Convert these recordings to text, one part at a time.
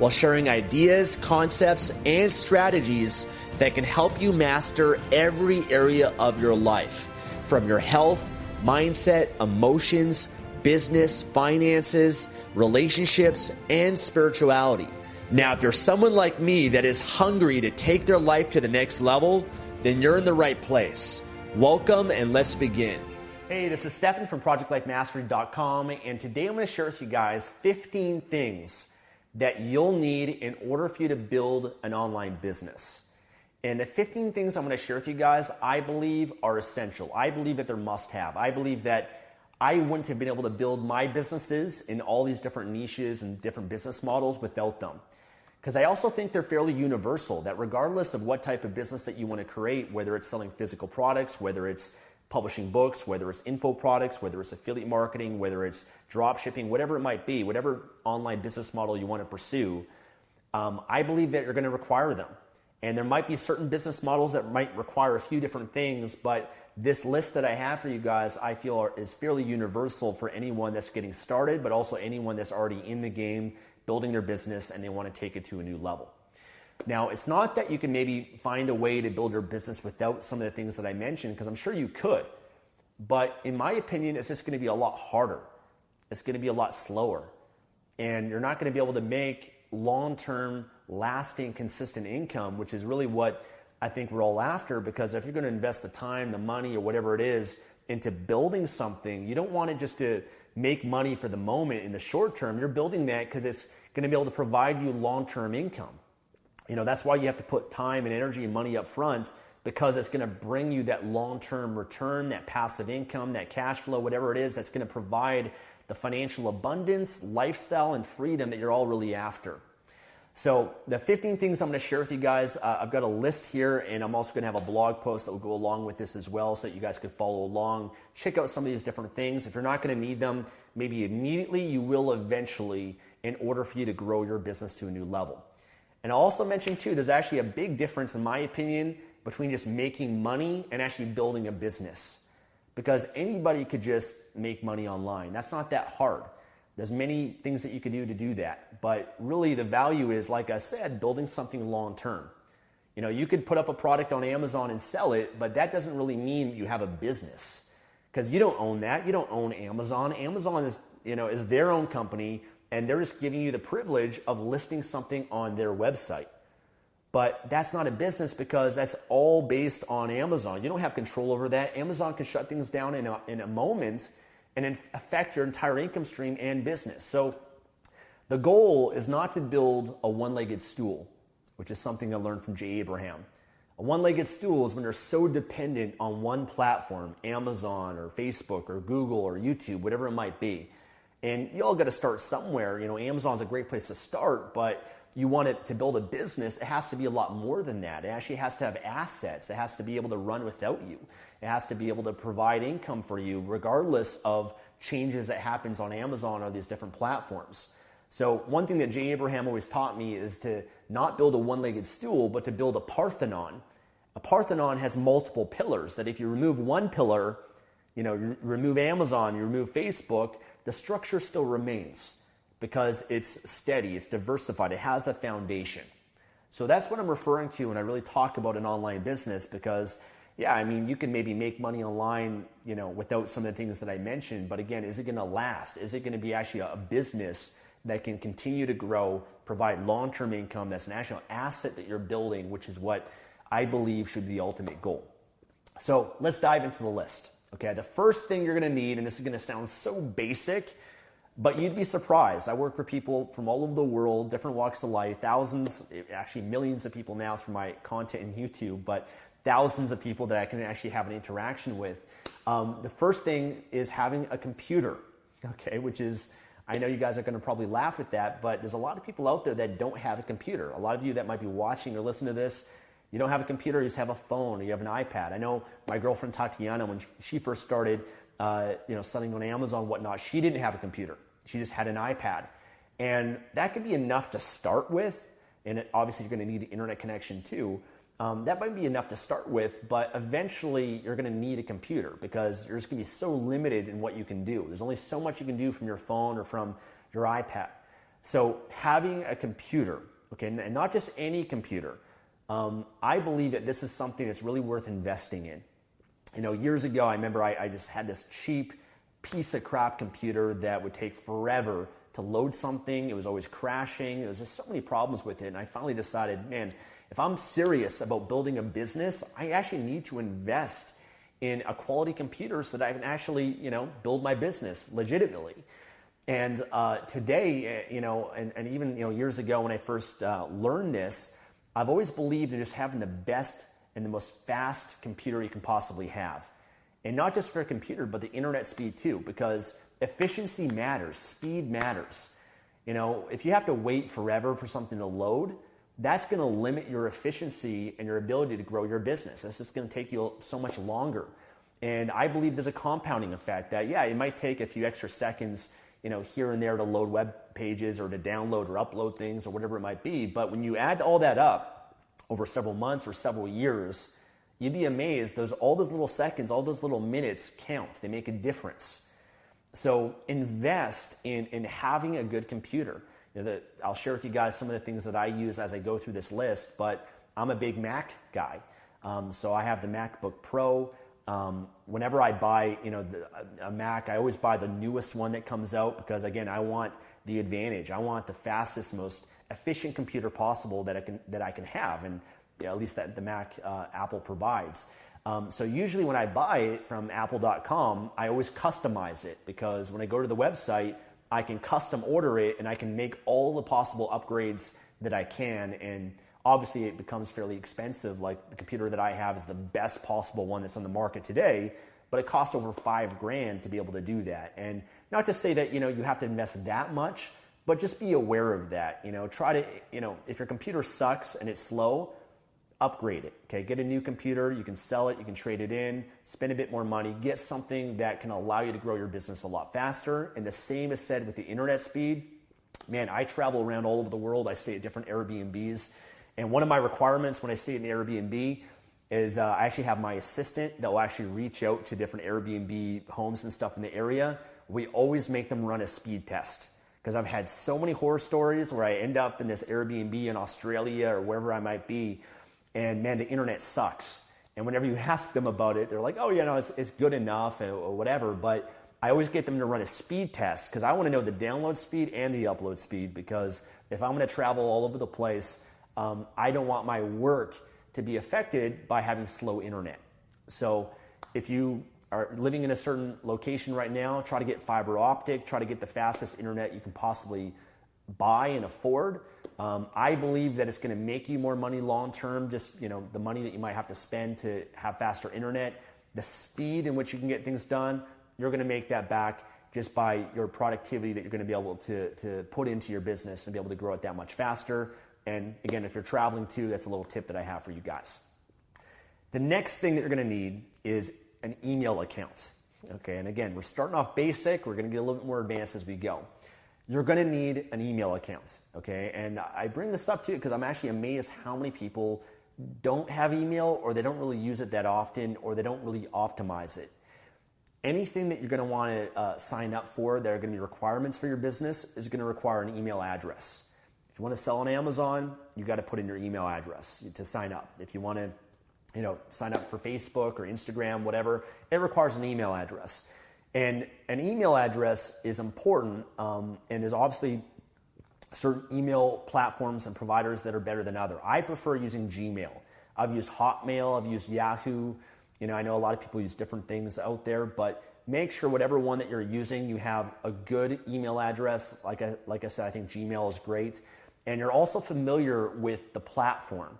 while sharing ideas, concepts, and strategies that can help you master every area of your life from your health, mindset, emotions, business, finances, relationships, and spirituality. Now, if you're someone like me that is hungry to take their life to the next level, then you're in the right place. Welcome and let's begin. Hey, this is Stefan from ProjectLifeMastery.com, and today I'm going to share with you guys 15 things that you'll need in order for you to build an online business. And the 15 things I'm going to share with you guys, I believe are essential. I believe that they're must have. I believe that I wouldn't have been able to build my businesses in all these different niches and different business models without them. Because I also think they're fairly universal, that regardless of what type of business that you want to create, whether it's selling physical products, whether it's publishing books, whether it's info products, whether it's affiliate marketing, whether it's drop shipping, whatever it might be, whatever online business model you want to pursue, um, I believe that you're going to require them. And there might be certain business models that might require a few different things, but this list that I have for you guys, I feel are, is fairly universal for anyone that's getting started, but also anyone that's already in the game, building their business, and they want to take it to a new level. Now, it's not that you can maybe find a way to build your business without some of the things that I mentioned, because I'm sure you could. But in my opinion, it's just going to be a lot harder. It's going to be a lot slower. And you're not going to be able to make long term, lasting, consistent income, which is really what I think we're all after. Because if you're going to invest the time, the money, or whatever it is into building something, you don't want it just to make money for the moment in the short term. You're building that because it's going to be able to provide you long term income. You know, that's why you have to put time and energy and money up front because it's going to bring you that long term return, that passive income, that cash flow, whatever it is that's going to provide the financial abundance, lifestyle, and freedom that you're all really after. So, the 15 things I'm going to share with you guys, uh, I've got a list here, and I'm also going to have a blog post that will go along with this as well so that you guys can follow along. Check out some of these different things. If you're not going to need them, maybe immediately, you will eventually in order for you to grow your business to a new level. And I'll also mention too, there's actually a big difference, in my opinion, between just making money and actually building a business. Because anybody could just make money online. That's not that hard. There's many things that you can do to do that. But really, the value is, like I said, building something long term. You know, you could put up a product on Amazon and sell it, but that doesn't really mean you have a business because you don't own that. You don't own Amazon. Amazon is, you know, is their own company and they're just giving you the privilege of listing something on their website. But that's not a business because that's all based on Amazon. You don't have control over that. Amazon can shut things down in a, in a moment and affect your entire income stream and business. So the goal is not to build a one legged stool, which is something I learned from Jay Abraham. A one legged stool is when you're so dependent on one platform, Amazon or Facebook or Google or YouTube, whatever it might be and you all got to start somewhere. You know, Amazon's a great place to start, but you want it to build a business, it has to be a lot more than that. It actually has to have assets. It has to be able to run without you. It has to be able to provide income for you, regardless of changes that happens on Amazon or these different platforms. So, one thing that Jay Abraham always taught me is to not build a one legged stool, but to build a Parthenon. A Parthenon has multiple pillars that if you remove one pillar, you know, you remove Amazon, you remove Facebook, the structure still remains because it's steady, it's diversified, it has a foundation. So that's what I'm referring to when I really talk about an online business because yeah, I mean, you can maybe make money online, you know, without some of the things that I mentioned, but again, is it going to last? Is it going to be actually a business that can continue to grow, provide long term income that's an actual asset that you're building, which is what I believe should be the ultimate goal. So let's dive into the list. Okay, the first thing you're gonna need, and this is gonna sound so basic, but you'd be surprised. I work for people from all over the world, different walks of life, thousands, actually millions of people now through my content in YouTube, but thousands of people that I can actually have an interaction with. Um, the first thing is having a computer, okay, which is I know you guys are to probably laugh at that, but there's a lot of people out there that don't have a computer. A lot of you that might be watching or listening to this, you don't have a computer, you just have a phone or you have an iPad. I know my girlfriend Tatiana, when she first started, uh, you know, selling on Amazon, whatnot, she didn't have a computer. She just had an iPad. And that could be enough to start with. And it, obviously, you're going to need the internet connection too. Um, that might be enough to start with, but eventually you're going to need a computer because you're just going to be so limited in what you can do. There's only so much you can do from your phone or from your iPad. So having a computer, okay, and not just any computer, um, I believe that this is something that's really worth investing in. You know, years ago, I remember I, I just had this cheap piece of crap computer that would take forever to load something. It was always crashing. There was just so many problems with it. And I finally decided, man, if I'm serious about building a business, I actually need to invest in a quality computer so that I can actually, you know, build my business legitimately. And uh, today, eh, you know, and, and, even you know years ago when I first uh, learned this, I've always believed in just having the best and the most fast computer you can possibly have, and not just for a computer, but the internet speed too, because efficiency matters, speed matters. You know, if you have to wait forever for something to load, that's going to limit your efficiency and your ability to grow your business. It's just going to take you so much longer. And I believe there's a compounding effect that, yeah, it might take a few extra seconds, you know, here and there to load web pages or to download or upload things or whatever it might be. But when you add all that up over several months or several years, you'd be amazed. Those, all those little seconds, all those little minutes count. They make a difference. So invest in, in having a good computer. You know, the, I'll share with you guys some of the things that I use as I go through this list, but I'm a big Mac guy. Um, so I have the MacBook Pro. Um, whenever I buy, you know, the, a Mac, I always buy the newest one that comes out because again, I want the advantage. I want the fastest, most efficient computer possible that I can that I can have, and you know, at least that the Mac uh, Apple provides. Um, so usually when I buy it from Apple.com, I always customize it because when I go to the website, I can custom order it and I can make all the possible upgrades that I can. And obviously, it becomes fairly expensive. Like the computer that I have is the best possible one that's on the market today, but it costs over five grand to be able to do that. And not to say that you know you have to invest that much, but just be aware of that. You know, try to you know if your computer sucks and it's slow, upgrade it. Okay, get a new computer. You can sell it. You can trade it in. Spend a bit more money. Get something that can allow you to grow your business a lot faster. And the same is said with the internet speed. Man, I travel around all over the world. I stay at different Airbnbs, and one of my requirements when I stay in an Airbnb is uh, I actually have my assistant that will actually reach out to different Airbnb homes and stuff in the area. We always make them run a speed test because I've had so many horror stories where I end up in this Airbnb in Australia or wherever I might be and man, the internet sucks. And whenever you ask them about it, they're like, oh, you know, it's, it's good enough or whatever. But I always get them to run a speed test because I want to know the download speed and the upload speed because if I'm going to travel all over the place, um, I don't want my work to be affected by having slow internet. So if you are living in a certain location right now, try to get fiber optic, try to get the fastest internet you can possibly buy and afford. Um, I believe that it's going to make you more money long term. Just you know, the money that you might have to spend to have faster internet, the speed in which you can get things done, you're going to make that back just by your productivity that you're going to be able to to put into your business and be able to grow it that much faster. And again, if you're traveling too, that's a little tip that I have for you guys. The next thing that you're going to need is an email account. Okay, and again, we're starting off basic. We're going to get a little bit more advanced as we go. you're going to need an email account, okay? And I bring this up too because I'm actually amazed how many people don't have email or they don't really use it that often or they don't really optimize it. Anything that you're going to want to uh, sign up for that are going to be requirements for your business is going to require an email address. You want to sell on Amazon, you got to put in your email address to sign up. If you want to, you know, sign up for Facebook or Instagram, whatever, it requires an email address. And an email address is important, um, and there's obviously certain email platforms and providers that are better than other. I prefer using Gmail. I've used Hotmail, I've used Yahoo. You know, I know a lot of people use different things out there, but make sure whatever one that you're using, you have a good email address. Like I, like I said, I think Gmail is great. And you're also familiar with the platform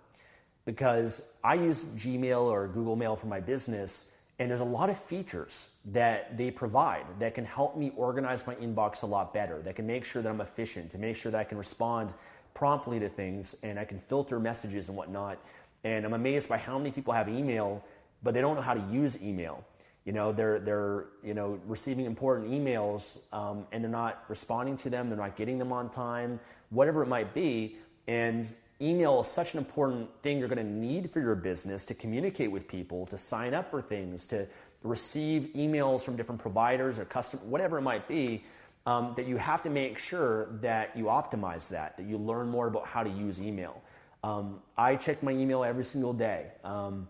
because I use Gmail or Google Mail for my business and there's a lot of features that they provide that can help me organize my inbox a lot better, that can make sure that I'm efficient, to make sure that I can respond promptly to things and I can filter messages and whatnot. And I'm amazed by how many people have email, but they don't know how to use email. You know, they're, they're you know, receiving important emails um, and they're not responding to them, they're not getting them on time, whatever it might be. And email is such an important thing you're going to need for your business to communicate with people, to sign up for things, to receive emails from different providers or customers, whatever it might be, um, that you have to make sure that you optimize that, that you learn more about how to use email. Um, I check my email every single day, um,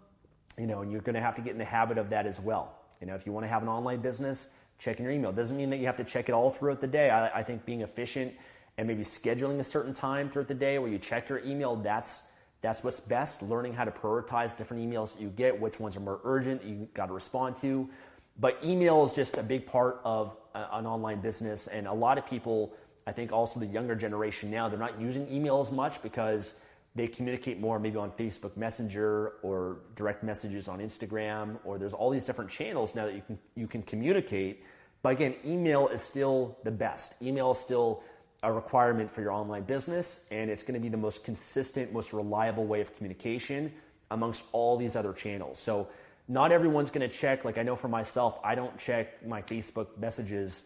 you know, and you're going to have to get in the habit of that as well. You know, if you want to have an online business, checking your email doesn't mean that you have to check it all throughout the day. I, I think being efficient and maybe scheduling a certain time throughout the day where you check your email, that's that's what's best. Learning how to prioritize different emails that you get, which ones are more urgent, you got to respond to. But email is just a big part of an online business, and a lot of people, I think, also the younger generation now, they're not using email as much because they communicate more maybe on Facebook Messenger or direct messages on Instagram, or there's all these different channels now that you can you can communicate. But again, email is still the best. Email is still a requirement for your online business, and it's going to be the most consistent, most reliable way of communication amongst all these other channels. So, not everyone's going to check. Like I know for myself, I don't check my Facebook messages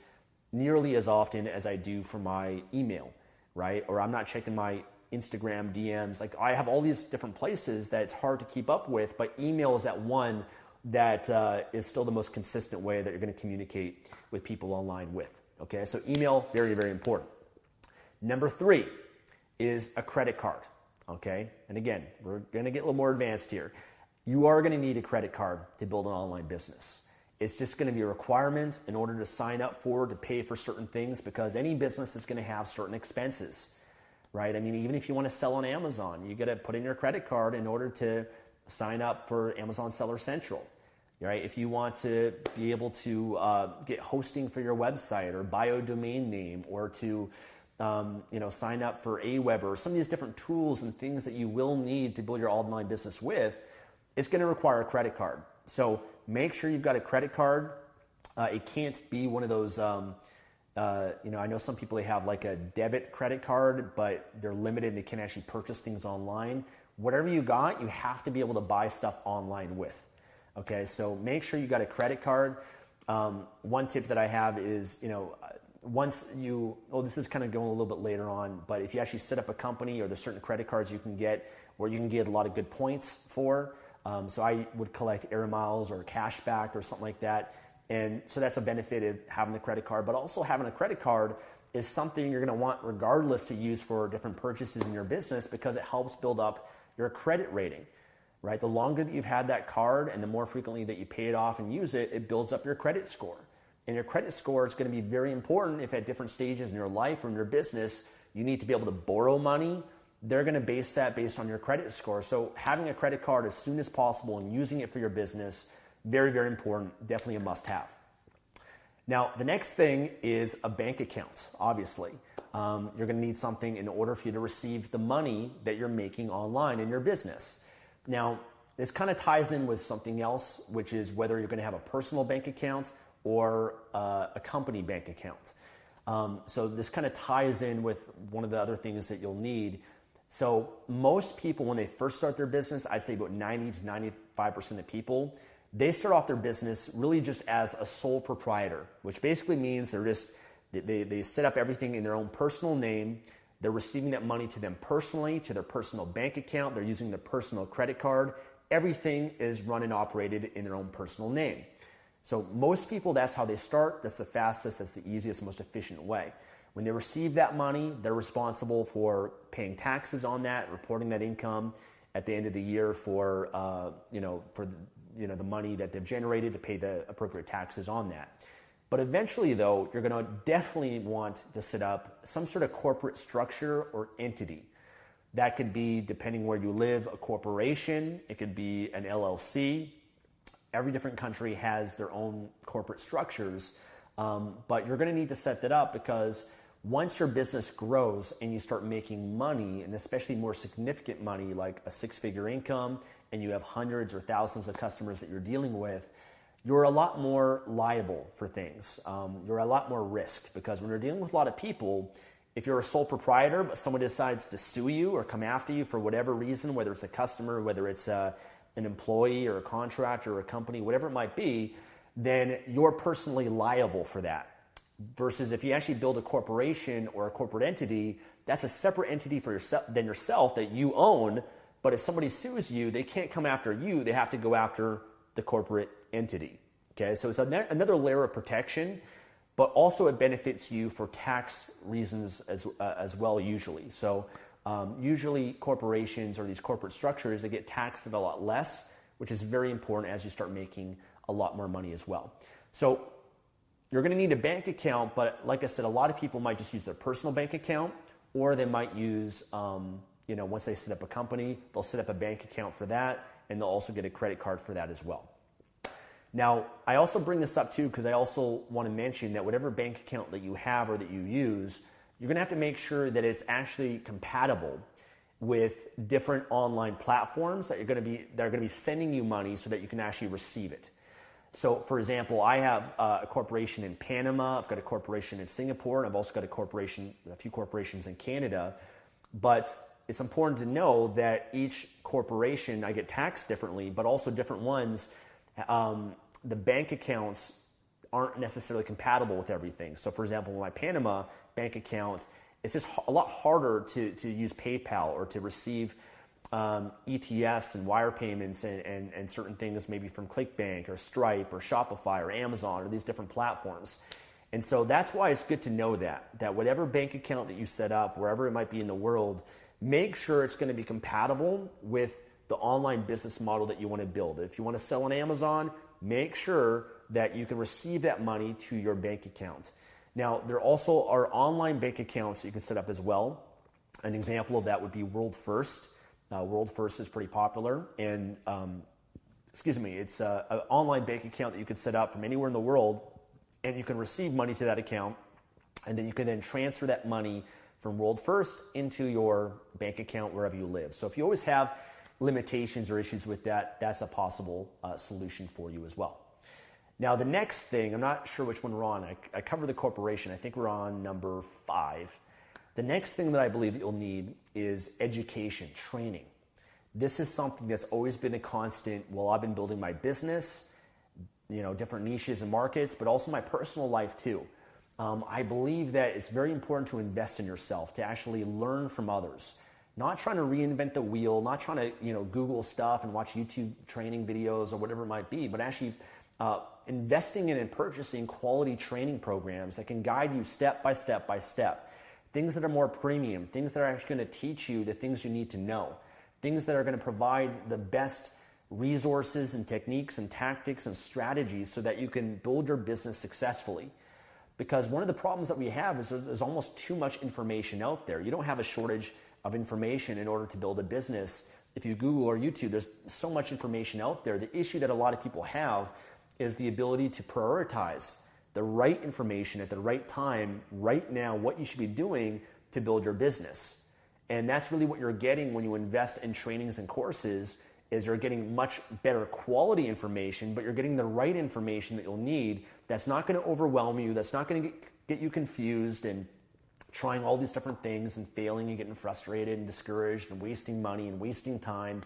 nearly as often as I do for my email, right? Or I'm not checking my Instagram DMs. Like I have all these different places that it's hard to keep up with, but email is that one that uh, is still the most consistent way that you're going to communicate with people online with. Okay, so email very very important. Number three is a credit card. Okay, and again, we're going to get a little more advanced here. You are going to need a credit card to build an online business. It's just going to be a requirement in order to sign up for, to pay for certain things, because any business is going to have certain expenses, right? I mean, even if you want to sell on Amazon, you got to put in your credit card in order to sign up for Amazon Seller Central, right? If you want to be able to uh, get hosting for your website or buy a domain name or to um, you know, sign up for Aweber or some of these different tools and things that you will need to build your online business with, it's going to require a credit card. So make sure you've got a credit card. Uh, it can't be one of those. Um, uh, you know, I know some people they have like a debit credit card, but they're limited they can actually purchase things online. Whatever you got, you have to be able to buy stuff online with. Okay, so make sure you got a credit card. Um, one tip that I have is, you know, once you, oh, this is kind of going a little bit later on, but if you actually set up a company or there's certain credit cards you can get where you can get a lot of good points for. Um, so I would collect air miles or cash back or something like that. And so that's a benefit of having the credit card, but also having a credit card is something you're going to want regardless to use for different purchases in your business because it helps build up your credit rating right the longer that you've had that card and the more frequently that you pay it off and use it it builds up your credit score and your credit score is going to be very important if at different stages in your life or in your business, you need to be able to borrow money. They're going to base that based on your credit score. So having a credit card as soon as possible and using it for your business, very, very important. Definitely a must have. Now, the next thing is a bank account, obviously. Um, you're going to need something in order for you to receive the money that you're making online in your business. Now, this kind of ties in with something else, which is whether you're going to have a personal bank account or uh, a company bank account. Um, so this kind of ties in with one of the other things that you'll need. So most people, when they first start their business, I'd say about 90 to 95% of people, they start off their business really just as a sole proprietor, which basically means they're just They, they, they set up everything in their own personal name. They're receiving that money to them personally, to their personal bank account. They're using their personal credit card. Everything is run and operated in their own personal name. So most people, that's how they start. That's the fastest, that's the easiest, most efficient way. When they receive that money, they're responsible for paying taxes on that, reporting that income at the end of the year for uh, you know for you know the money that they've generated to pay the appropriate taxes on that. But eventually, though, you're going to definitely want to set up some sort of corporate structure or entity. That could be, depending where you live, a corporation. It could be an LLC. Every different country has their own corporate structures, um, but you're going to need to set that up because once your business grows and you start making money, and especially more significant money like a six figure income, and you have hundreds or thousands of customers that you're dealing with, you're a lot more liable for things. Um, you're a lot more risk because when you're dealing with a lot of people, if you're a sole proprietor, but someone decides to sue you or come after you for whatever reason, whether it's a customer, whether it's a, an employee or a contractor or a company, whatever it might be, then you're personally liable for that versus if you actually build a corporation or a corporate entity, that's a separate entity for yourself than yourself that you own. But if somebody sues you, they can't come after you. They have to go after the corporate entity. Okay, so it's another layer of protection, but also it benefits you for tax reasons as, uh, as well, usually. So, um, usually corporations or these corporate structures, they get taxed a lot less, which is very important as you start making a lot more money as well. So, you're going to need a bank account, but like I said, a lot of people might just use their personal bank account, or they might use, um, you know, once they set up a company, they'll set up a bank account for that, and they'll also get a credit card for that as well. Now, I also bring this up too because I also want to mention that whatever bank account that you have or that you use, you're going to have to make sure that it's actually compatible with different online platforms that you're going to be that are going to be sending you money so that you can actually receive it. So, for example, I have uh, a corporation in Panama, I've got a corporation in Singapore, and I've also got a corporation, a few corporations in Canada. But it's important to know that each corporation, I get taxed differently, but also different ones, um, the bank accounts aren't necessarily compatible with everything. So, for example, my Panama bank account, it's just a lot harder to, to use PayPal or to receive um, ETFs and wire payments and, and, and certain things maybe from ClickBank or Stripe or Shopify or Amazon or these different platforms. And so that's why it's good to know that, that whatever bank account that you set up, wherever it might be in the world, make sure it's going to be compatible with the online business model that you want to build. If you want to sell on Amazon, make sure that you can receive that money to your bank account. Now, there also are online bank accounts that you can set up as well. An example of that would be World First. Uh, World First is pretty popular, and um, excuse me, it's an online bank account that you can set up from anywhere in the world, and you can receive money to that account, and then you can then transfer that money from World First into your bank account wherever you live. So if you always have limitations or issues with that, that's a possible uh, solution for you as well. Now, the next thing, I'm not sure which one we're on. I, I cover the corporation. I think we're on number five. The next thing that I believe that you'll need is education, training. This is something that's always been a constant while I've been building my business, you know, different niches and markets, but also my personal life too. Um, I believe that it's very important to invest in yourself, to actually learn from others. Not trying to reinvent the wheel, not trying to you know Google stuff and watch YouTube training videos or whatever it might be, but actually uh, investing in and purchasing quality training programs that can guide you step by step by step things that are more premium, things that are actually going to teach you the things you need to know, things that are going to provide the best resources and techniques and tactics and strategies so that you can build your business successfully. Because one of the problems that we have is there's almost too much information out there. You don't have a shortage of information in order to build a business. If you Google or YouTube, there's so much information out there. The issue that a lot of people have is the ability to prioritize the right information at the right time, right now, what you should be doing to build your business. And that's really what you're getting when you invest in trainings and courses is you're getting much better quality information, but you're getting the right information that you'll need that's not going to overwhelm you, that's not going to get you confused and trying all these different things and failing and getting frustrated and discouraged and wasting money and wasting time.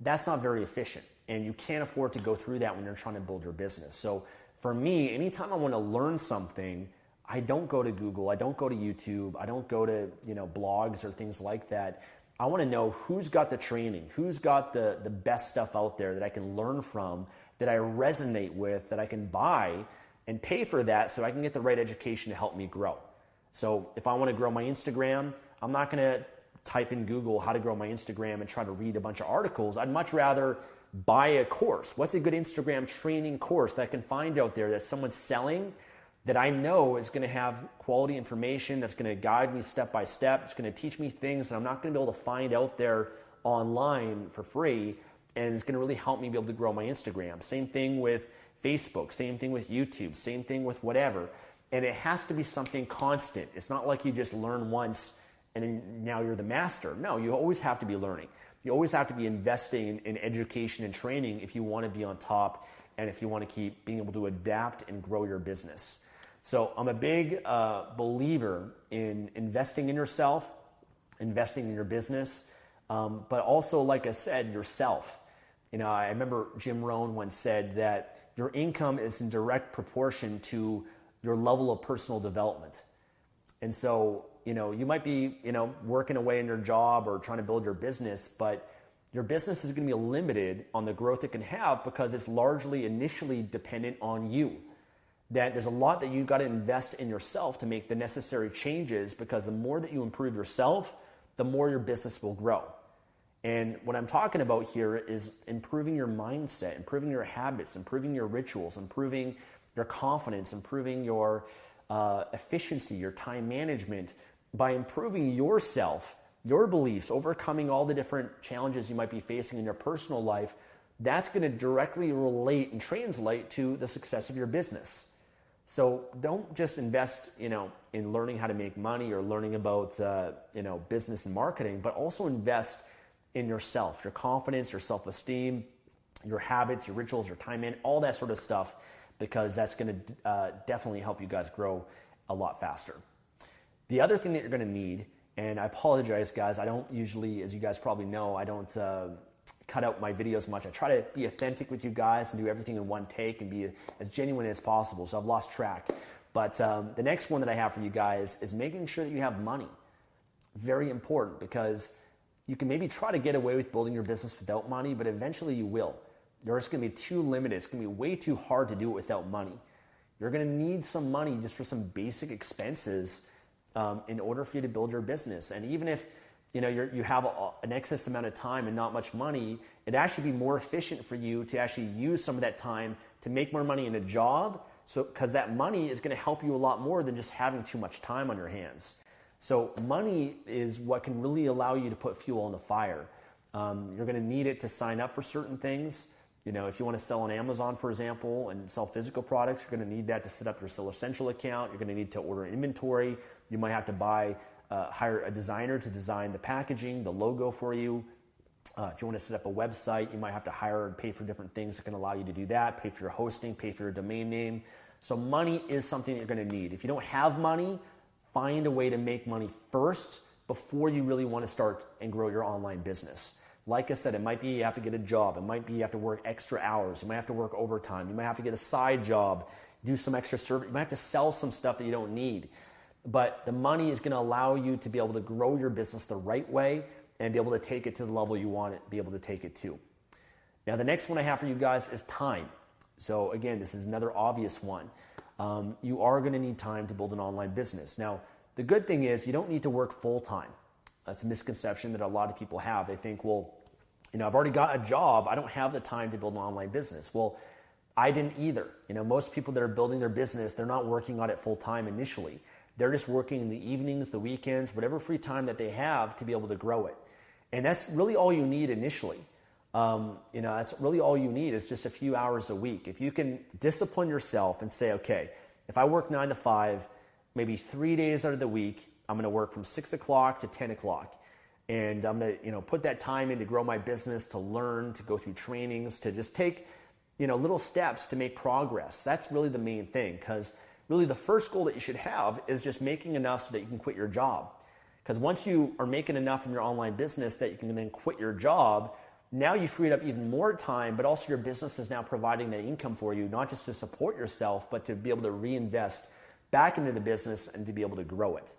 That's not very efficient. And you can't afford to go through that when you're trying to build your business. So for me, anytime I want to learn something, I don't go to Google, I don't go to YouTube, I don't go to, you know, blogs or things like that. I want to know who's got the training, who's got the, the best stuff out there that I can learn from, that I resonate with, that I can buy and pay for that so I can get the right education to help me grow. So if I want to grow my Instagram, I'm not going to type in Google how to grow my Instagram and try to read a bunch of articles. I'd much rather buy a course. What's a good Instagram training course that I can find out there that someone's selling that I know is going to have quality information that's going to guide me step by step. It's going to teach me things that I'm not going to be able to find out there online for free. And it's going to really help me be able to grow my Instagram. Same thing with Facebook, same thing with YouTube, same thing with whatever. And it has to be something constant. It's not like you just learn once and now you're the master. No, you always have to be learning. You always have to be investing in, in education and training if you want to be on top and if you want to keep being able to adapt and grow your business. So I'm a big uh, believer in investing in yourself, investing in your business, um, but also, like I said, yourself. You know, I remember Jim Rohn once said that your income is in direct proportion to your level of personal development. And so, you know, you might be, you know, working away in your job or trying to build your business, but your business is going to be limited on the growth it can have because it's largely initially dependent on you that there's a lot that you've got to invest in yourself to make the necessary changes because the more that you improve yourself, the more your business will grow. And what I'm talking about here is improving your mindset, improving your habits, improving your rituals, improving your confidence, improving your uh, efficiency, your time management by improving yourself, your beliefs, overcoming all the different challenges you might be facing in your personal life. That's going to directly relate and translate to the success of your business. So don't just invest, you know, in learning how to make money or learning about, uh, you know, business and marketing, but also invest in yourself, your confidence, your self-esteem, your habits, your rituals, your time in, all that sort of stuff, because that's going to uh, definitely help you guys grow a lot faster. The other thing that you're going to need, and I apologize, guys, I don't usually, as you guys probably know, I don't. Uh, cut out my videos much. I try to be authentic with you guys and do everything in one take and be as genuine as possible. So I've lost track. But um, the next one that I have for you guys is making sure that you have money. Very important because you can maybe try to get away with building your business without money, but eventually you will. You're just going to be too limited. It's going to be way too hard to do it without money. You're going to need some money just for some basic expenses um, in order for you to build your business. And even if you know you have a, an excess amount of time and not much money, it'd actually be more efficient for you to actually use some of that time to make more money in a job. So, because that money is going to help you a lot more than just having too much time on your hands. So, money is what can really allow you to put fuel on the fire. Um, you're going to need it to sign up for certain things. You know, if you want to sell on Amazon, for example, and sell physical products, you're going to need that to set up your Seller Central account. You're going to need to order inventory. You might have to buy uh, hire a designer to design the packaging, the logo for you. Uh, if you want to set up a website, you might have to hire and pay for different things that can allow you to do that. Pay for your hosting, pay for your domain name. So money is something that you're going to need. If you don't have money, find a way to make money first before you really want to start and grow your online business. Like I said, it might be you have to get a job. It might be you have to work extra hours. You might have to work overtime. You might have to get a side job, do some extra service. You might have to sell some stuff that you don't need but the money is going to allow you to be able to grow your business the right way and be able to take it to the level you want it, be able to take it to. Now, the next one I have for you guys is time. So, again, this is another obvious one. Um, you are going to need time to build an online business. Now, the good thing is you don't need to work full time. That's a misconception that a lot of people have. They think, well, you know, I've already got a job. I don't have the time to build an online business. Well, I didn't either. You know, most people that are building their business, they're not working on it full time initially. They're just working in the evenings, the weekends, whatever free time that they have to be able to grow it. And that's really all you need initially. Um, you know, that's really all you need is just a few hours a week. If you can discipline yourself and say, okay, if I work nine to five, maybe three days out of the week, I'm going to work from six o'clock to 10 o'clock. And I'm going to, you know, put that time in to grow my business, to learn, to go through trainings, to just take, you know, little steps to make progress. That's really the main thing because really the first goal that you should have is just making enough so that you can quit your job. Because once you are making enough in your online business that you can then quit your job, now you freed up even more time, but also your business is now providing that income for you, not just to support yourself, but to be able to reinvest back into the business and to be able to grow it.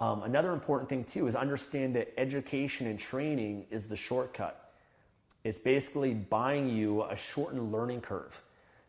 Um, another important thing too is understand that education and training is the shortcut. It's basically buying you a shortened learning curve.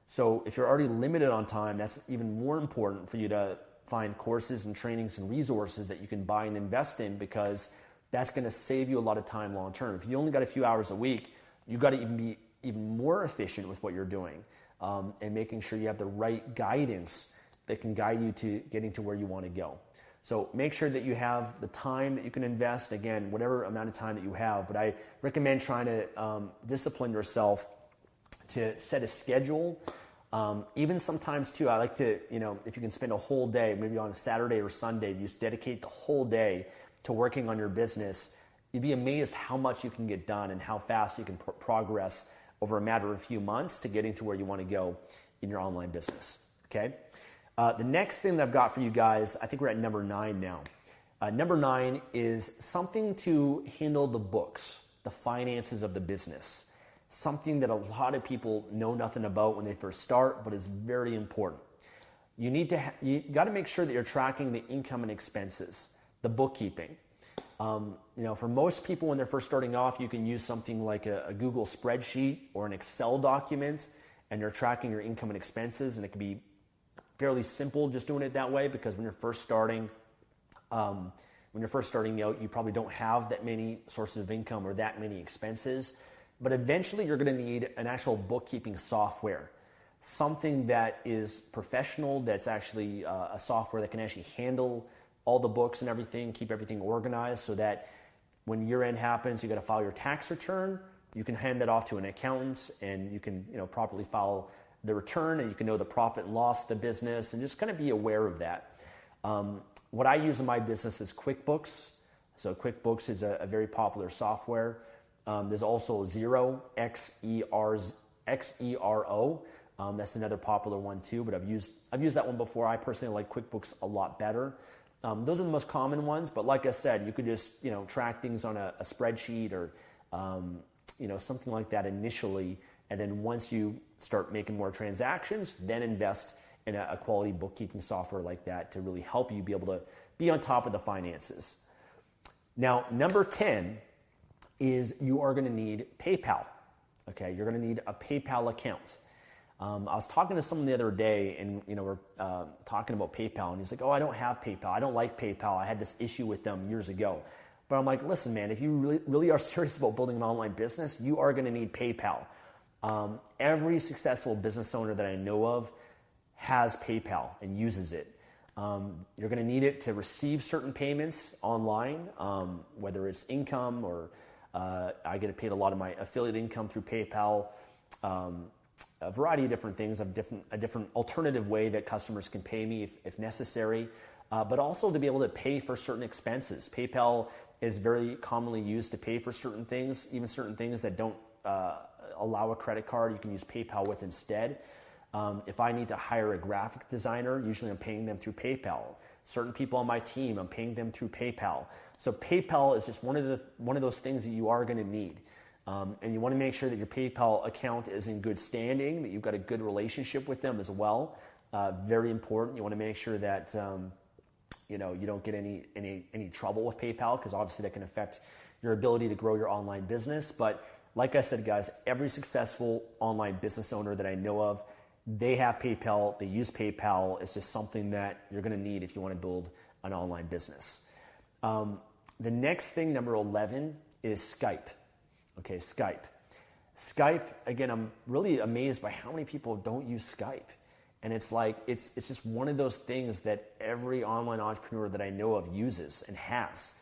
So if you're already limited on time, that's even more important for you to find courses and trainings and resources that you can buy and invest in because that's going to save you a lot of time long term. If you only got a few hours a week, you got to even be even more efficient with what you're doing um, and making sure you have the right guidance that can guide you to getting to where you want to go. So make sure that you have the time that you can invest. Again, whatever amount of time that you have, but I recommend trying to um, discipline yourself to set a schedule. Um, even sometimes too, I like to, you know, if you can spend a whole day, maybe on a Saturday or Sunday, just dedicate the whole day to working on your business. You'd be amazed how much you can get done and how fast you can pr- progress over a matter of a few months to getting to where you want to go in your online business. Okay. Uh, the next thing that I've got for you guys, I think we're at number nine now. Uh, number nine is something to handle the books, the finances of the business. Something that a lot of people know nothing about when they first start, but is very important. You need to, ha- you got to make sure that you're tracking the income and expenses, the bookkeeping. Um, you know, for most people when they're first starting off, you can use something like a, a Google spreadsheet or an Excel document, and you're tracking your income and expenses, and it can be fairly simple just doing it that way because when you're first starting, um, when you're first starting out, you probably don't have that many sources of income or that many expenses. But eventually, you're going to need an actual bookkeeping software, something that is professional, that's actually uh, a software that can actually handle all the books and everything, keep everything organized so that when year end happens, you got to file your tax return. You can hand that off to an accountant and you can you know, properly file the return and you can know the profit and loss of the business and just kind of be aware of that. Um, what I use in my business is QuickBooks. So QuickBooks is a, a very popular software. Um, there's also Xero, X-E-R-O. Um, that's another popular one too, but I've used, I've used that one before. I personally like QuickBooks a lot better. Um, those are the most common ones, but like I said, you could just, you know, track things on a, a spreadsheet or, um, you know, something like that initially and then once you start making more transactions, then invest in a, quality bookkeeping software like that to really help you be able to be on top of the finances. Now, number 10 is you are going to need PayPal. Okay, you're going to need a PayPal account. Um, I was talking to someone the other day, and you know we're uh, talking about PayPal, and he's like, "Oh, I don't have PayPal. I don't like PayPal. I had this issue with them years ago." But I'm like, "Listen, man, if you really, really are serious about building an online business, you are going to need PayPal." Um, every successful business owner that I know of has PayPal and uses it. Um, you're going to need it to receive certain payments online, um, whether it's income or uh, I get paid a lot of my affiliate income through PayPal. Um, a variety of different things, a different, a different alternative way that customers can pay me if, if necessary, uh, but also to be able to pay for certain expenses. PayPal is very commonly used to pay for certain things, even certain things that don't uh, allow a credit card you can use PayPal with instead. Um, if I need to hire a graphic designer, usually I'm paying them through PayPal. Certain people on my team, I'm paying them through PayPal. So PayPal is just one of the one of those things that you are going to need, um, and you want to make sure that your PayPal account is in good standing, that you've got a good relationship with them as well. Uh, very important. You want to make sure that um, you know you don't get any any any trouble with PayPal because obviously that can affect your ability to grow your online business, but like I said, guys, every successful online business owner that I know of, they have PayPal, they use PayPal. It's just something that you're going to need if you want to build an online business. Um, the next thing, number 11, is Skype. Okay, Skype. Skype, again, I'm really amazed by how many people don't use Skype. And it's like, it's, it's just one of those things that every online entrepreneur that I know of uses and has.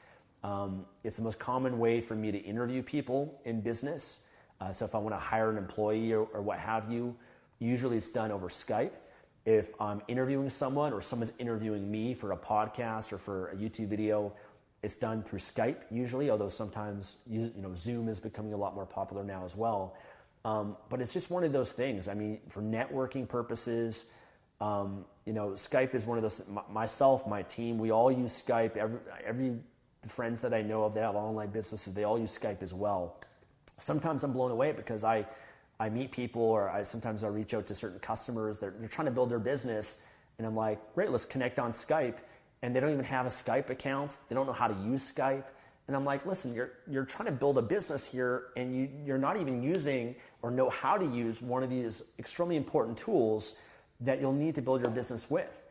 Um, it's the most common way for me to interview people in business. Uh, so if I want to hire an employee or, or, what have you, usually it's done over Skype. If I'm interviewing someone or someone's interviewing me for a podcast or for a YouTube video, it's done through Skype usually, although sometimes you, you know Zoom is becoming a lot more popular now as well. Um, but it's just one of those things. I mean, for networking purposes, um, you know, Skype is one of those. myself, my team, we all use Skype. Every every the friends that I know of that have online businesses, they all use Skype as well. Sometimes I'm blown away because I, I meet people or I sometimes I reach out to certain customers. They're, they're trying to build their business And I'm like, great, let's connect on Skype. And they don't even have a Skype account. They don't know how to use Skype. And I'm like, listen, you're, you're trying to build a business here and you, you're not even using or know how to use one of these extremely important tools that you'll need to build your business with.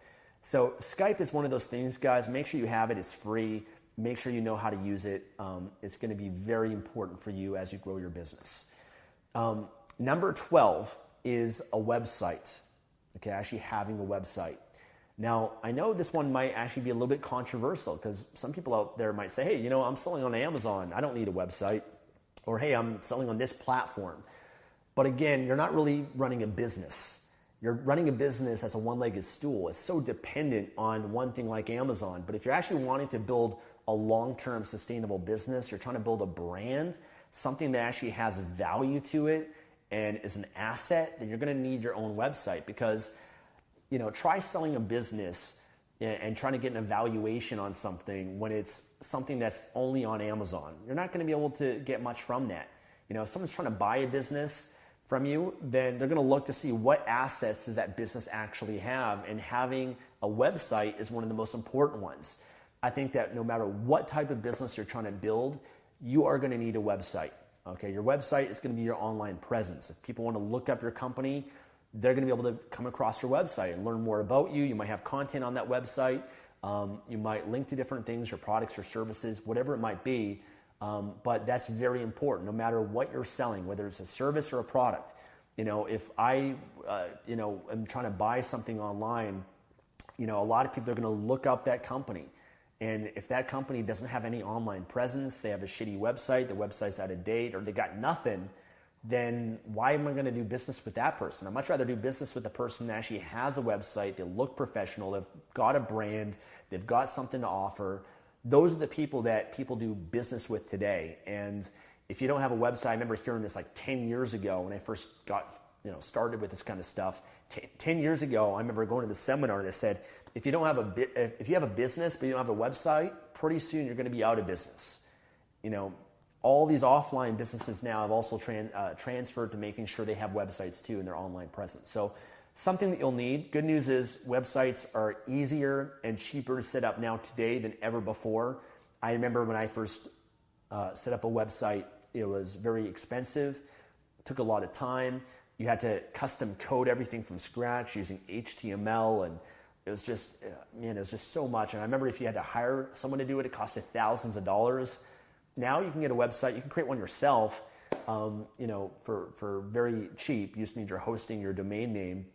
So Skype is one of those things, guys. Make sure you have it. It's free. Make sure you know how to use it. Um, it's going to be very important for you as you grow your business. Um, number 12 is a website. Okay, actually having a website. Now, I know this one might actually be a little bit controversial because some people out there might say, hey, you know, I'm selling on Amazon. I don't need a website. Or hey, I'm selling on this platform. But again, you're not really running a business. You're running a business as a one legged stool. It's so dependent on one thing like Amazon. But if you're actually wanting to build a long term sustainable business, you're trying to build a brand, something that actually has value to it and is an asset, then you're going to need your own website because, you know, try selling a business and trying to get an evaluation on something when it's something that's only on Amazon. You're not going to be able to get much from that. You know, if someone's trying to buy a business from you, then they're going to look to see what assets does that business actually have, and having a website is one of the most important ones. I think that no matter what type of business you're trying to build, you are going to need a website. Okay, your website is going to be your online presence. If people want to look up your company, they're going to be able to come across your website and learn more about you. You might have content on that website. Um, you might link to different things, your products or services, whatever it might be. Um, but that's very important. No matter what you're selling, whether it's a service or a product. You know, if I, uh, you know, am trying to buy something online, you know, a lot of people are going to look up that company. And if that company doesn't have any online presence, they have a shitty website, the website's out of date, or they got nothing, then why am I going to do business with that person? I'd much rather do business with the person that actually has a website, they look professional, they've got a brand, they've got something to offer. Those are the people that people do business with today. And if you don't have a website, I remember hearing this like 10 years ago when I first got you know started with this kind of stuff. T- 10 years ago, I remember going to the seminar and they said, if you don't have a if you have a business but you don't have a website, pretty soon you're going to be out of business. You know, all these offline businesses now have also tran- uh, transferred to making sure they have websites too in their online presence. So something that you'll need. Good news is websites are easier and cheaper to set up now today than ever before. I remember when I first uh, set up a website, it was very expensive, took a lot of time. You had to custom code everything from scratch using HTML and it was just, uh, man, it was just so much. And I remember if you had to hire someone to do it, it costed thousands of dollars. Now you can get a website, you can create one yourself, um, you know, for, for very cheap. You just need your hosting, your domain name.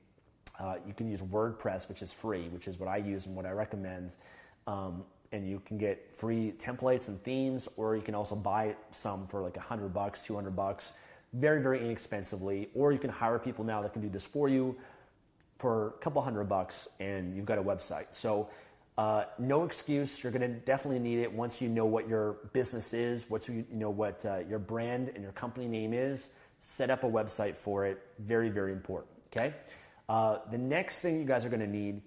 Uh, you can use WordPress, which is free, which is what I use and what I recommend. Um, and you can get free templates and themes, or you can also buy some for like a hundred bucks, two hundred bucks, very, very inexpensively. Or you can hire people now that can do this for you for a couple hundred bucks and you've got a website. So, uh, no excuse. You're going to definitely need it once you know what your business is, what you, you know what uh, your brand and your company name is. Set up a website for it. Very, very important. Okay. Uh, the next thing you guys are going to need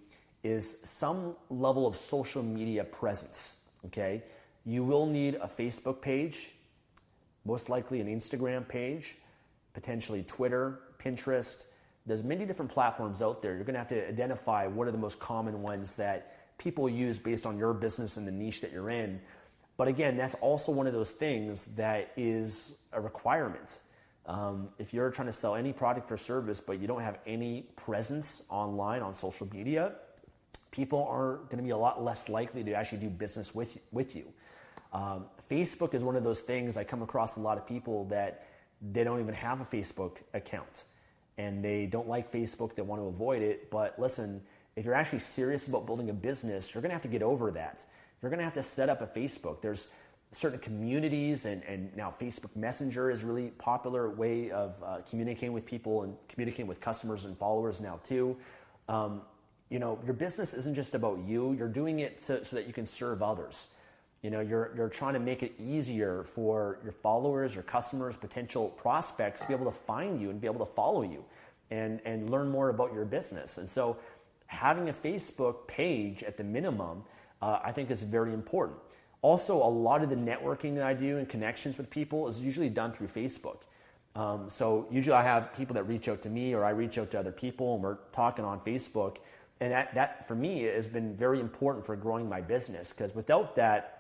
is some level of social media presence. Okay. You will need a Facebook page, most likely an Instagram page, potentially Twitter, Pinterest there's many different platforms out there. You're going to have to identify what are the most common ones that people use based on your business and the niche that you're in. But again, that's also one of those things that is a requirement. Um, if you're trying to sell any product or service, but you don't have any presence online on social media, people are going to be a lot less likely to actually do business with, with you. Um, Facebook is one of those things I come across a lot of people that they don't even have a Facebook account and they don't like Facebook, they want to avoid it. But listen, if you're actually serious about building a business, you're going to have to get over that. You're going to have to set up a Facebook. There's certain communities, and, and now Facebook Messenger is really popular way of uh, communicating with people and communicating with customers and followers now too. Um, you know, your business isn't just about you. You're doing it so, so that you can serve others. You know, you're, you're trying to make it easier for your followers, your customers, potential prospects to be able to find you and be able to follow you and, and learn more about your business. And so having a Facebook page at the minimum, uh, I think is very important. Also, a lot of the networking that I do and connections with people is usually done through Facebook. Um, so usually I have people that reach out to me or I reach out to other people and we're talking on Facebook. and that, that for me has been very important for growing my business because without that,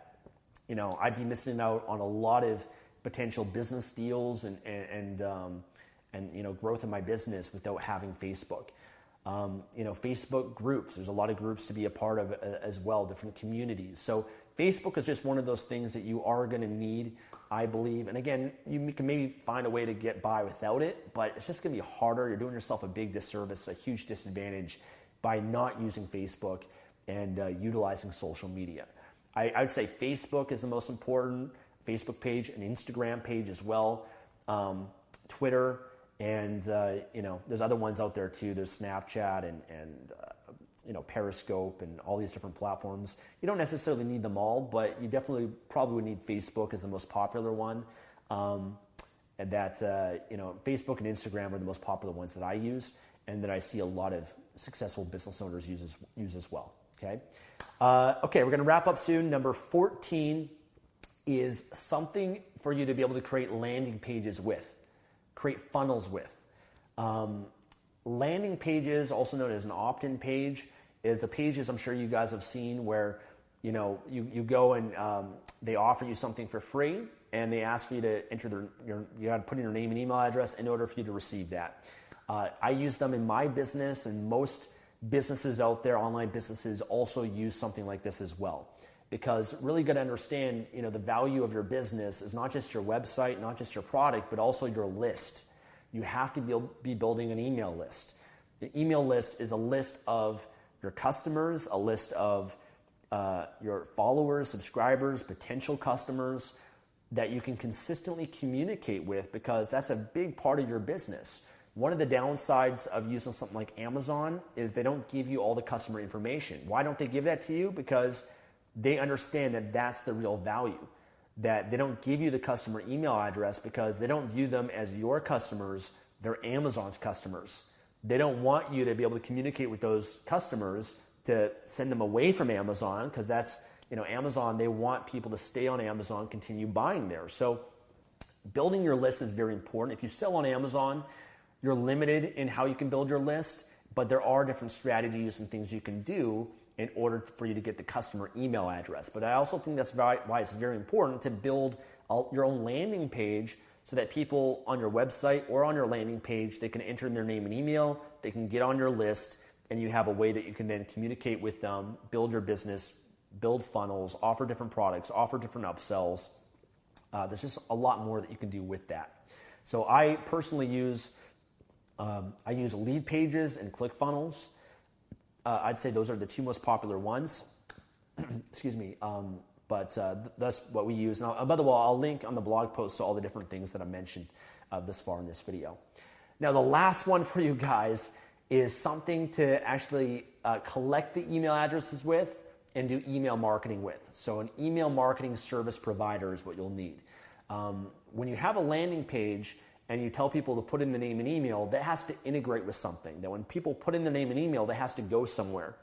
you know, I'd be missing out on a lot of potential business deals and, and, and, um, and you know, growth in my business without having Facebook. Um, you know, Facebook groups, there's a lot of groups to be a part of uh, as well, different communities. So Facebook is just one of those things that you are going to need, I believe. And again, you can maybe find a way to get by without it, but it's just going to be harder. You're doing yourself a big disservice, a huge disadvantage by not using Facebook and uh, utilizing social media. I, I, would say Facebook is the most important Facebook page, an Instagram page as well, um, Twitter, and uh, you know there's other ones out there too. There's Snapchat and and uh, you know Periscope and all these different platforms. You don't necessarily need them all, but you definitely probably would need Facebook as the most popular one. Um, and that uh, you know Facebook and Instagram are the most popular ones that I use and that I see a lot of successful business owners use as, use as well. Okay, uh, okay, we're going to wrap up soon. Number 14 is something for you to be able to create landing pages with, create funnels with. Um, landing pages, also known as an opt-in page, is the pages I'm sure you guys have seen where you know you, you go and um, they offer you something for free and they ask for you to enter their your, you got to put in your name and email address in order for you to receive that. Uh, I use them in my business, and most businesses out there, online businesses, also use something like this as well. Because really got to understand, you know, the value of your business is not just your website, not just your product, but also your list. You have to be, be building an email list. The email list is a list of your customers, a list of uh, your followers, subscribers, potential customers that you can consistently communicate with because that's a big part of your business. One of the downsides of using something like Amazon is they don't give you all the customer information. Why don't they give that to you? Because they understand that that's the real value. That they don't give you the customer email address because they don't view them as your customers, they're Amazon's customers. They don't want you to be able to communicate with those customers to send them away from Amazon because that's, you know, Amazon, they want people to stay on Amazon, continue buying there. So building your list is very important. If you sell on Amazon, you're limited in how you can build your list, but there are different strategies and things you can do in order for you to get the customer email address. But I also think that's why it's very important to build your own landing page so that people on your website or on your landing page they can enter in their name and email, they can get on your list, and you have a way that you can then communicate with them, build your business, build funnels, offer different products, offer different upsells. Uh, there's just a lot more that you can do with that. So I personally use um, I use Leadpages and ClickFunnels. Uh, I'd say those are the two most popular ones. Excuse me. Um, but uh, th- that's what we use. Now, uh, by the way, I'll link on the blog post to all the different things that I mentioned uh, this far in this video. Now, the last one for you guys is something to actually uh, collect the email addresses with and do email marketing with. So, an email marketing service provider is what you'll need. Um, when you have a landing page, and you tell people to put in the name and email, that has to integrate with something. That when people put in the name and email, that has to go somewhere.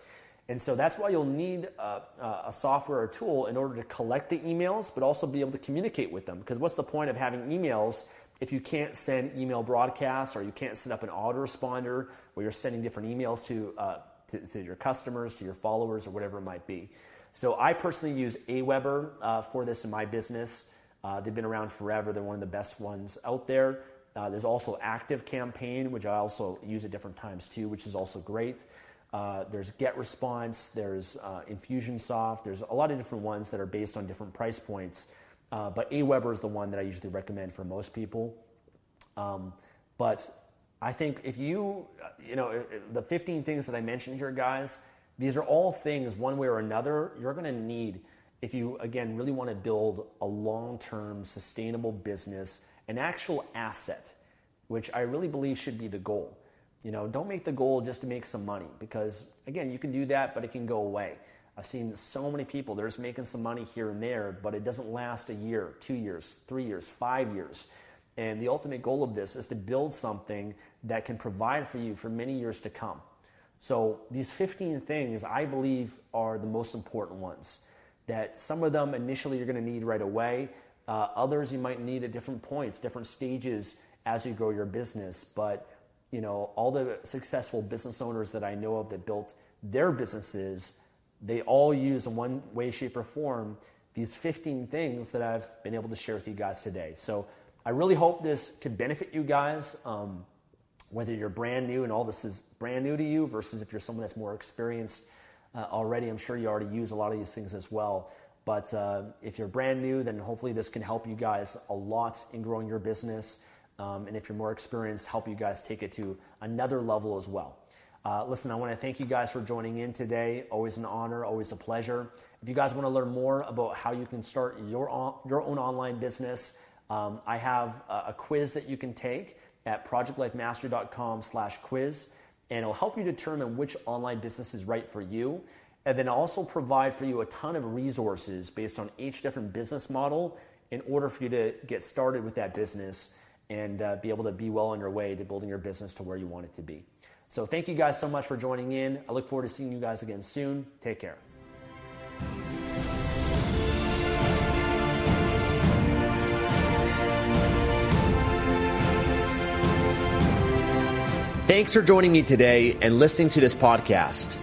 And so that's why you'll need a, a, software or tool in order to collect the emails, but also be able to communicate with them. Because what's the point of having emails if you can't send email broadcasts or you can't set up an autoresponder where you're sending different emails to, uh, to, to, your customers, to your followers, or whatever it might be? So I personally use Aweber uh, for this in my business. Uh, they've been around forever. They're one of the best ones out there. Uh, there's also Active Campaign, which I also use at different times too, which is also great. Uh, there's GetResponse, there's uh, Infusionsoft, there's a lot of different ones that are based on different price points. Uh, but Aweber is the one that I usually recommend for most people. Um, but I think if you, uh, you know, the 15 things that I mentioned here, guys, these are all things one way or another you're going to need if you, again, really want to build a long term sustainable business an actual asset, which I really believe should be the goal. You know, don't make the goal just to make some money because, again, you can do that, but it can go away. I've seen so many people, they're just making some money here and there, but it doesn't last a year, two years, three years, five years. And the ultimate goal of this is to build something that can provide for you for many years to come. So these 15 things I believe are the most important ones. That some of them initially you're going to need right away, uh, others you might need at different points, different stages as you grow your business. But you know, all the successful business owners that I know of that built their businesses, they all use in one way, shape, or form these 15 things that I've been able to share with you guys today. So I really hope this could benefit you guys. Um, whether you're brand new and all this is brand new to you versus if you're someone that's more experienced uh, already, I'm sure you already use a lot of these things as well. But uh, if you're brand new, then hopefully this can help you guys a lot in growing your business. Um, and if you're more experienced, help you guys take it to another level as well. Uh, listen, I want to thank you guys for joining in today. Always an honor, always a pleasure. If you guys want to learn more about how you can start your, on, your own online business, um, I have a, a, quiz that you can take at projectlifemastery.com slash quiz, and it'll help you determine which online business is right for you. And then also provide for you a ton of resources based on each different business model in order for you to get started with that business and uh, be able to be well on your way to building your business to where you want it to be. So thank you guys so much for joining in. I look forward to seeing you guys again soon. Take care. Thanks for joining me today and listening to this podcast.